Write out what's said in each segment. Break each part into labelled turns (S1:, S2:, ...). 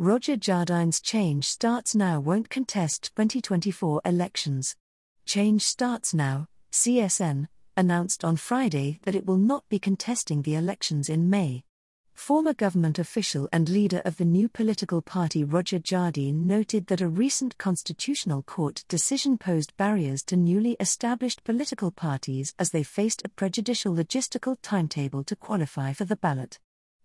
S1: Roger Jardine's Change Starts Now won't contest 2024 elections. Change Starts Now, CSN, announced on Friday that it will not be contesting the elections in May. Former government official and leader of the new political party Roger Jardine noted that a recent constitutional court decision posed barriers to newly established political parties as they faced a prejudicial logistical timetable to qualify for the ballot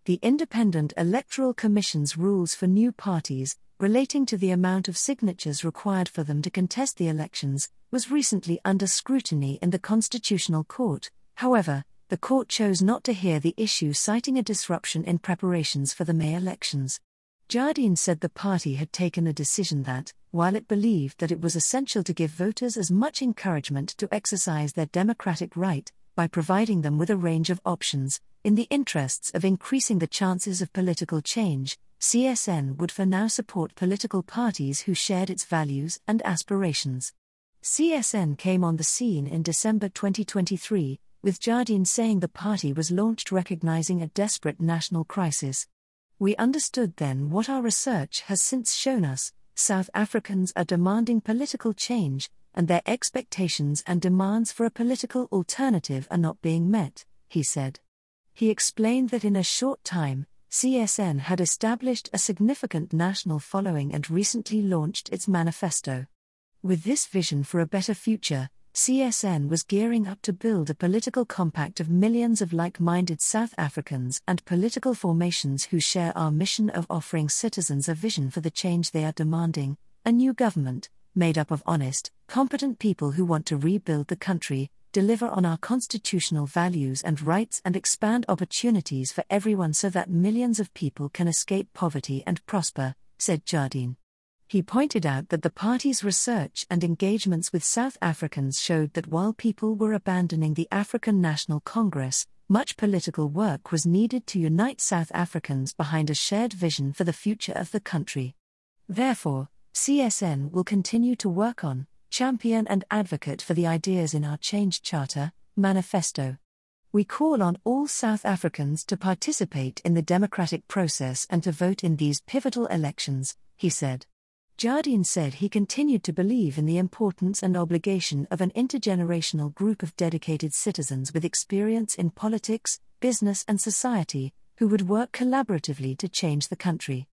S1: the Independent Electoral Commission's rules for new parties, relating to the amount of signatures required for them to contest the elections, was recently under scrutiny in the Constitutional Court. However, the court chose not to hear the issue, citing a disruption in preparations for the May elections. Jardine said the party had taken a decision that, while it believed that it was essential to give voters as much encouragement to exercise their democratic right, by providing them with a range of options, in the interests of increasing the chances of political change, CSN would for now support political parties who shared its values and aspirations. CSN came on the scene in December 2023, with Jardine saying the party was launched recognizing a desperate national crisis. We understood then what our research has since shown us South Africans are demanding political change, and their expectations and demands for a political alternative are not being met, he said. He explained that in a short time, CSN had established a significant national following and recently launched its manifesto. With this vision for a better future, CSN was gearing up to build a political compact of millions of like minded South Africans and political formations who share our mission of offering citizens a vision for the change they are demanding a new government, made up of honest, competent people who want to rebuild the country, deliver on our constitutional values and rights, and expand opportunities for everyone so that millions of people can escape poverty and prosper, said Jardine. He pointed out that the party's research and engagements with South Africans showed that while people were abandoning the African National Congress, much political work was needed to unite South Africans behind a shared vision for the future of the country. Therefore, CSN will continue to work on, champion and advocate for the ideas in our Change Charter, manifesto. We call on all South Africans to participate in the democratic process and to vote in these pivotal elections, he said. Jardine said he continued to believe in the importance and obligation of an intergenerational group of dedicated citizens with experience in politics, business, and society, who would work collaboratively to change the country.